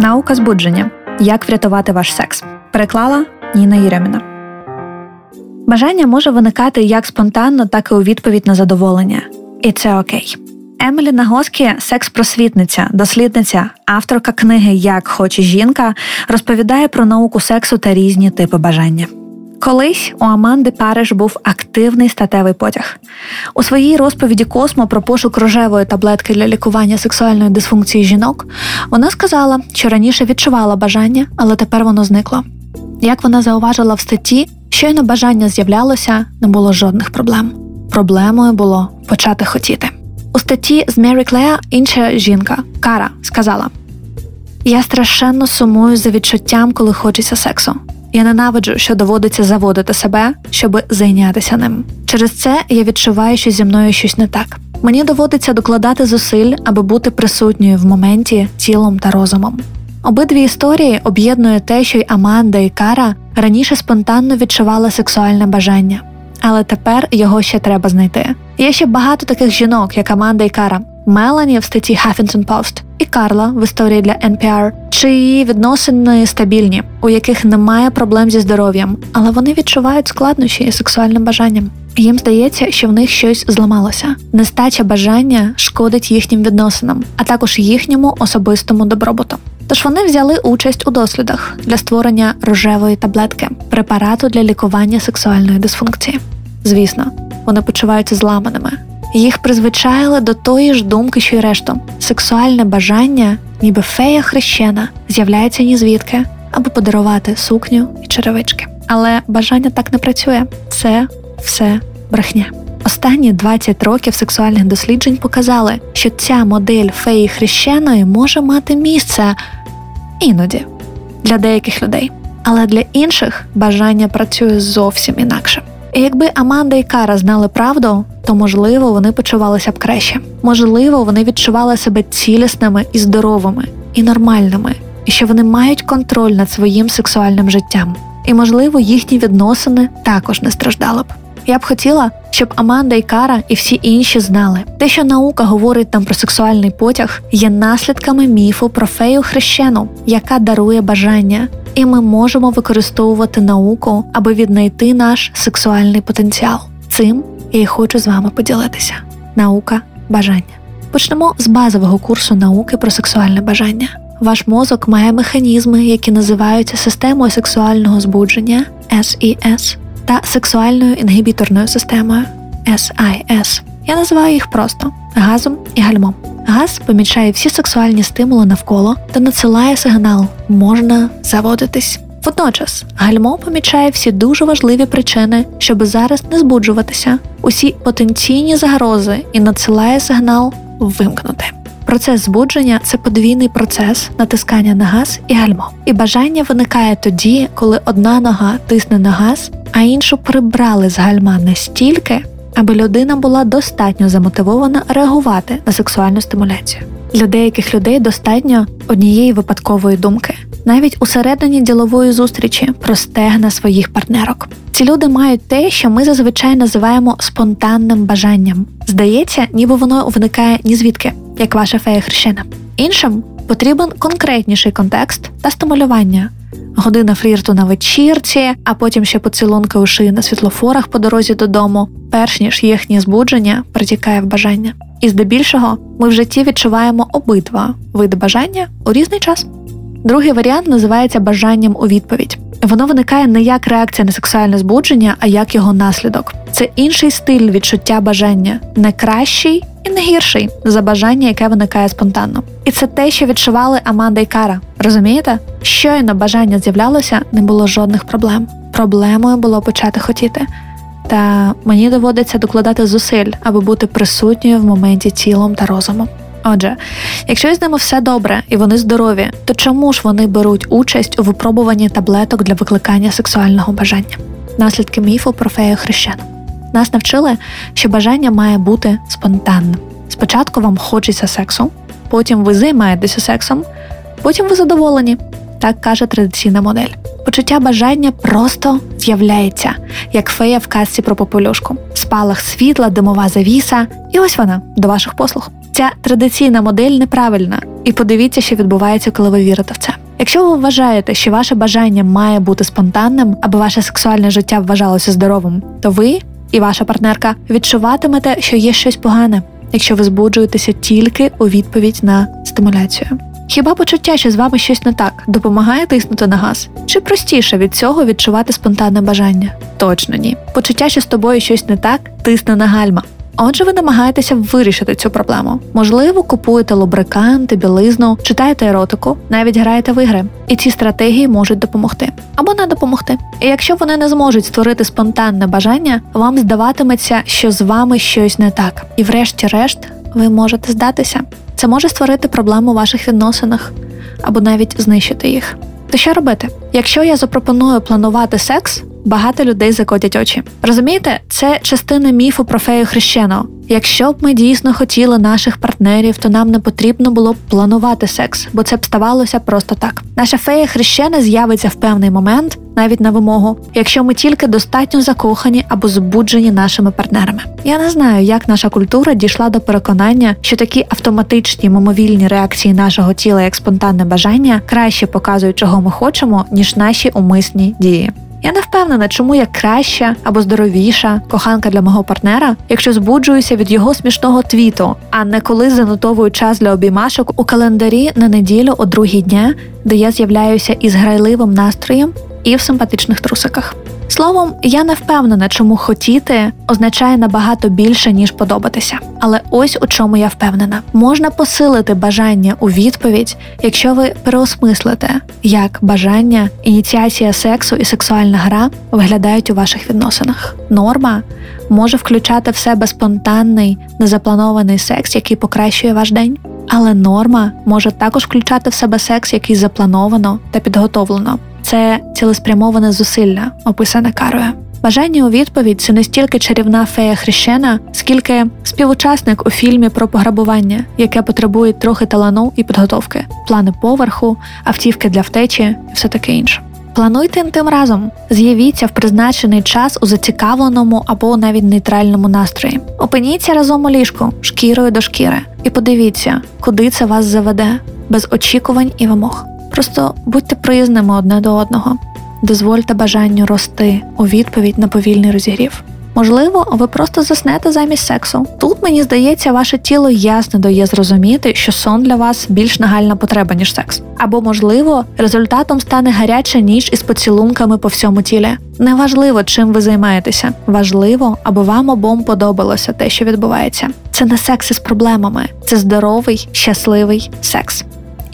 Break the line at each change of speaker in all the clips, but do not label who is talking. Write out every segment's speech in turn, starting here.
Наука збудження. Як врятувати ваш секс. Переклала Ніна Єреміна. Бажання може виникати як спонтанно, так і у відповідь на задоволення. І це окей. Емілі Нагоскі, секс-просвітниця, дослідниця, авторка книги Як хоче жінка, розповідає про науку сексу та різні типи бажання. Колись у Аманди Париж був активний статевий потяг. У своїй розповіді Космо про пошук рожевої таблетки для лікування сексуальної дисфункції жінок вона сказала, що раніше відчувала бажання, але тепер воно зникло. Як вона зауважила в статті, щойно бажання з'являлося, не було жодних проблем. Проблемою було почати хотіти. У статті з Мері Клея інша жінка Кара сказала: Я страшенно сумую за відчуттям, коли хочеться сексу. Я ненавиджу, що доводиться заводити себе, щоб зайнятися ним. Через це я відчуваю, що зі мною щось не так. Мені доводиться докладати зусиль, аби бути присутньою в моменті тілом та розумом. Обидві історії об'єднує те, що й Аманда і Кара раніше спонтанно відчували сексуальне бажання, але тепер його ще треба знайти. Є ще багато таких жінок, як Аманда і Кара, Мелані в статті Huffington Post і Карла в історії для NPR, чиї відносини стабільні, у яких немає проблем зі здоров'ям, але вони відчувають складнощі із сексуальним бажанням. Їм здається, що в них щось зламалося. Нестача бажання шкодить їхнім відносинам, а також їхньому особистому добробуту. Тож вони взяли участь у дослідах для створення рожевої таблетки, препарату для лікування сексуальної дисфункції. Звісно, вони почуваються зламаними. Їх призвичайили до тої ж думки, що й решту. Сексуальне бажання, ніби фея хрещена, з'являється ні звідки, аби подарувати сукню і черевички. Але бажання так не працює. Це все брехня. Останні 20 років сексуальних досліджень показали, що ця модель феї хрещеної може мати місце іноді для деяких людей. Але для інших бажання працює зовсім інакше. І якби Аманда і Кара знали правду, то можливо вони почувалися б краще. Можливо, вони відчували себе цілісними і здоровими, і нормальними, і що вони мають контроль над своїм сексуальним життям. І, можливо, їхні відносини також не страждали б. Я б хотіла, щоб Аманда і Кара і всі інші знали, те, що наука говорить там про сексуальний потяг, є наслідками міфу про фею хрещену, яка дарує бажання, і ми можемо використовувати науку, аби віднайти наш сексуальний потенціал. Цим я й хочу з вами поділитися. Наука бажання. Почнемо з базового курсу науки про сексуальне бажання. Ваш мозок має механізми, які називаються системою сексуального збудження SES та сексуальною інгібіторною системою SIS. Я називаю їх просто газом і гальмом. Газ помічає всі сексуальні стимули навколо та надсилає сигнал можна заводитись. Водночас гальмо помічає всі дуже важливі причини, щоб зараз не збуджуватися, усі потенційні загрози і надсилає сигнал вимкнути. Процес збудження це подвійний процес натискання на газ і гальмо. І бажання виникає тоді, коли одна нога тисне на газ, а іншу прибрали з гальма настільки, аби людина була достатньо замотивована реагувати на сексуальну стимуляцію. Для деяких людей достатньо однієї випадкової думки, навіть усередині ділової зустрічі про стегна своїх партнерок. Ці люди мають те, що ми зазвичай називаємо спонтанним бажанням. Здається, ніби воно виникає ні звідки, як ваша фея хрещена. Іншим потрібен конкретніший контекст та стимулювання. Година флірту на вечірці, а потім ще поцілунки у шиї на світлофорах по дорозі додому, перш ніж їхнє збудження притікає в бажання. І здебільшого ми в житті відчуваємо обидва види бажання у різний час. Другий варіант називається бажанням у відповідь. Воно виникає не як реакція на сексуальне збудження, а як його наслідок. Це інший стиль відчуття бажання, не кращий і не гірший за бажання, яке виникає спонтанно. І це те, що відчували Аманда і Кара. Розумієте? Щойно бажання з'являлося, не було жодних проблем. Проблемою було почати хотіти. Та мені доводиться докладати зусиль, аби бути присутньою в моменті тілом та розумом. Отже, якщо з ними все добре і вони здорові, то чому ж вони беруть участь у випробуванні таблеток для викликання сексуального бажання? Наслідки міфу про фею хрещену. Нас навчили, що бажання має бути спонтанним. Спочатку вам хочеться сексу, потім ви займаєтеся сексом, потім ви задоволені. Так каже традиційна модель. Почуття бажання просто з'являється, як фея в казці про попелюшку. Спалах світла, димова завіса, і ось вона до ваших послуг. Ця традиційна модель неправильна, і подивіться, що відбувається, коли ви вірите в це. Якщо ви вважаєте, що ваше бажання має бути спонтанним, аби ваше сексуальне життя вважалося здоровим, то ви і ваша партнерка відчуватимете, що є щось погане, якщо ви збуджуєтеся тільки у відповідь на стимуляцію. Хіба почуття, що з вами щось не так, допомагає тиснути на газ? Чи простіше від цього відчувати спонтанне бажання? Точно ні. Почуття, що з тобою щось не так, тисне на гальма. Отже, ви намагаєтеся вирішити цю проблему. Можливо, купуєте лубриканти, білизну, читаєте еротику, навіть граєте в ігри. І ці стратегії можуть допомогти або не допомогти. І якщо вони не зможуть створити спонтанне бажання, вам здаватиметься, що з вами щось не так. І, врешті-решт, ви можете здатися. Це може створити проблему у ваших відносинах або навіть знищити їх. То що робити? Якщо я запропоную планувати секс, багато людей закотять очі. Розумієте, це частина міфу про фею хрещеного. Якщо б ми дійсно хотіли наших партнерів, то нам не потрібно було б планувати секс, бо це б ставалося просто так. Наша фея хрещена з'явиться в певний момент, навіть на вимогу, якщо ми тільки достатньо закохані або збуджені нашими партнерами. Я не знаю, як наша культура дійшла до переконання, що такі автоматичні мимовільні реакції нашого тіла, як спонтанне бажання, краще показують, чого ми хочемо, ніж наші умисні дії. Я не впевнена, чому я краща або здоровіша коханка для мого партнера, якщо збуджуюся від його смішного твіту, а не коли занотовую час для обіймашок у календарі на неділю о другій дня, де я з'являюся із грайливим настроєм і в симпатичних трусиках. Словом, я не впевнена, чому хотіти означає набагато більше, ніж подобатися. Але ось у чому я впевнена: можна посилити бажання у відповідь, якщо ви переосмислите, як бажання, ініціація сексу і сексуальна гра виглядають у ваших відносинах. Норма може включати в себе спонтанний, незапланований секс, який покращує ваш день. Але норма може також включати в себе секс, який заплановано та підготовлено це цілеспрямоване зусилля, описане карою. Бажання у відповідь це не стільки чарівна фея хрещена, скільки співучасник у фільмі про пограбування, яке потребує трохи талану і підготовки, плани поверху, автівки для втечі і все таке інше. Плануйте інтим разом, з'явіться в призначений час у зацікавленому або навіть нейтральному настрої. Опиніться разом у ліжку, шкірою до шкіри, і подивіться, куди це вас заведе, без очікувань і вимог. Просто будьте приязними одне до одного, дозвольте бажанню рости у відповідь на повільний розігрів. Можливо, ви просто заснете замість сексу. Тут мені здається, ваше тіло ясно дає зрозуміти, що сон для вас більш нагальна потреба, ніж секс. Або, можливо, результатом стане гаряча ніч із поцілунками по всьому тілі. Неважливо, чим ви займаєтеся. Важливо, аби вам обом подобалося те, що відбувається. Це не секс із проблемами, це здоровий, щасливий секс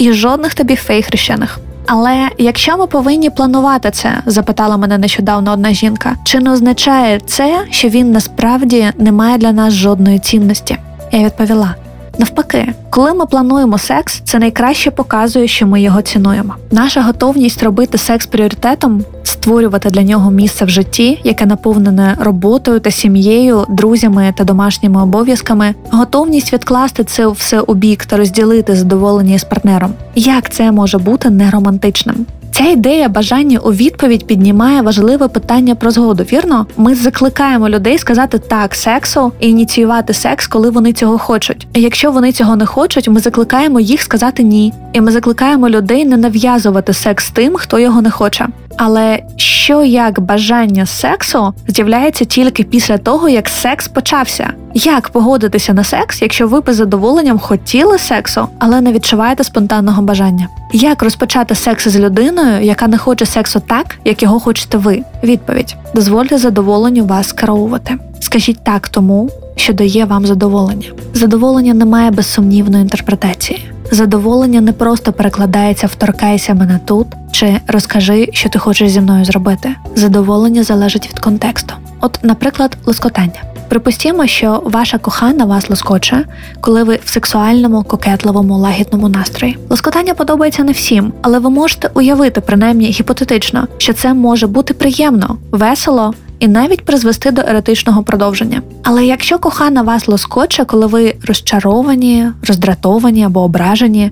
і жодних тобі фей хрещених. Але якщо ми повинні планувати це, запитала мене нещодавно одна жінка, чи не означає це, що він насправді не має для нас жодної цінності? Я відповіла: навпаки, коли ми плануємо секс, це найкраще показує, що ми його цінуємо. Наша готовність робити секс пріоритетом, створювати для нього місце в житті, яке наповнене роботою та сім'єю, друзями та домашніми обов'язками, готовність відкласти це все у бік та розділити задоволення з партнером. Як це може бути неромантичним? Ця ідея бажання у відповідь піднімає важливе питання про згоду. Вірно, ми закликаємо людей сказати так сексу і ініціювати секс, коли вони цього хочуть. І якщо вони цього не хочуть, ми закликаємо їх сказати ні. І ми закликаємо людей не нав'язувати секс тим, хто його не хоче. Але що як бажання сексу з'являється тільки після того, як секс почався? Як погодитися на секс, якщо ви без задоволенням хотіли сексу, але не відчуваєте спонтанного бажання? Як розпочати секс з людиною, яка не хоче сексу так, як його хочете ви? Відповідь: дозвольте задоволенню вас скеровувати. Скажіть так тому, що дає вам задоволення. Задоволення не має безсумнівної інтерпретації. Задоволення не просто перекладається в торкайся мене тут чи розкажи, що ти хочеш зі мною зробити. Задоволення залежить від контексту. От, наприклад, лоскотання. Припустімо, що ваша кохана вас лоскоче, коли ви в сексуальному, кокетливому, лагідному настрої. Лоскотання подобається не всім, але ви можете уявити, принаймні гіпотетично, що це може бути приємно, весело і навіть призвести до еретичного продовження. Але якщо кохана вас лоскоче, коли ви розчаровані, роздратовані або ображені,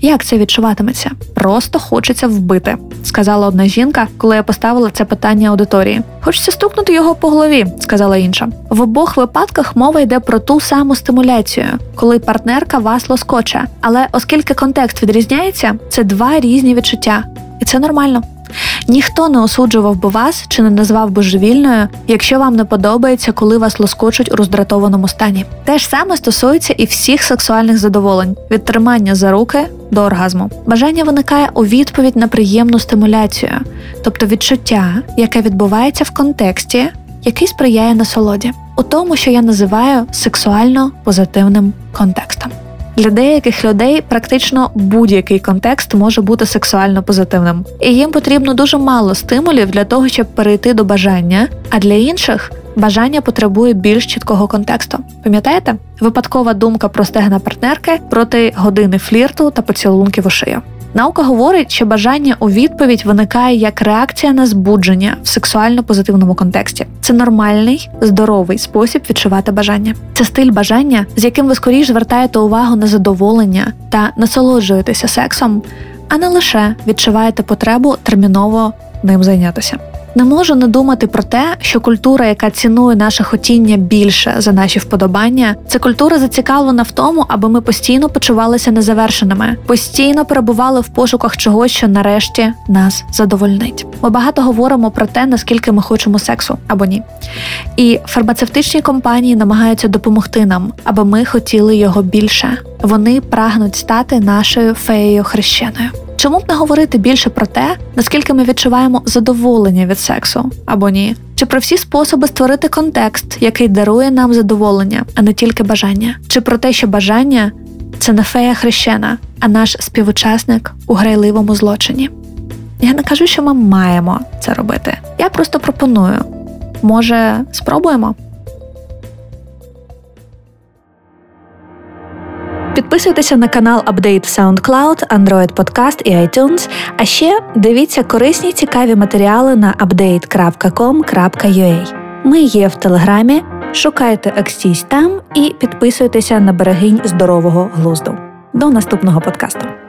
Як це відчуватиметься? Просто хочеться вбити, сказала одна жінка, коли я поставила це питання аудиторії. Хочеться стукнути його по голові, сказала інша. В обох випадках мова йде про ту саму стимуляцію, коли партнерка вас лоскоче. Але оскільки контекст відрізняється, це два різні відчуття, і це нормально. Ніхто не осуджував би вас чи не назвав божевільною, якщо вам не подобається, коли вас лоскочуть у роздратованому стані. Те ж саме стосується і всіх сексуальних задоволень від тримання за руки до оргазму. Бажання виникає у відповідь на приємну стимуляцію, тобто відчуття, яке відбувається в контексті, який сприяє насолоді, у тому, що я називаю сексуально позитивним контекстом. Для деяких людей практично будь-який контекст може бути сексуально позитивним, і їм потрібно дуже мало стимулів для того, щоб перейти до бажання, а для інших бажання потребує більш чіткого контексту. Пам'ятаєте? Випадкова думка про стегна партнерки проти години флірту та поцілунків у шию. Наука говорить, що бажання у відповідь виникає як реакція на збудження в сексуально позитивному контексті. Це нормальний, здоровий спосіб відчувати бажання. Це стиль бажання, з яким ви скоріш звертаєте увагу на задоволення та насолоджуєтеся сексом, а не лише відчуваєте потребу терміново ним зайнятися. Не можу не думати про те, що культура, яка цінує наше хотіння більше за наші вподобання, це культура зацікавлена в тому, аби ми постійно почувалися незавершеними, постійно перебували в пошуках чогось, що нарешті нас задовольнить. Ми багато говоримо про те, наскільки ми хочемо сексу або ні. І фармацевтичні компанії намагаються допомогти нам, аби ми хотіли його більше. Вони прагнуть стати нашою феєю хрещеною. Чому б не говорити більше про те, наскільки ми відчуваємо задоволення від сексу або ні? Чи про всі способи створити контекст, який дарує нам задоволення, а не тільки бажання? Чи про те, що бажання це не фея хрещена, а наш співучасник у грайливому злочині? Я не кажу, що ми маємо це робити. Я просто пропоную. Може, спробуємо? Підписуйтеся на канал Update в SoundCloud, Android Podcast і iTunes. А ще дивіться корисні цікаві матеріали на update.com.ua. Ми є в Телеграмі. Шукайте Акстісь там і підписуйтеся на берегинь здорового глузду. До наступного подкасту.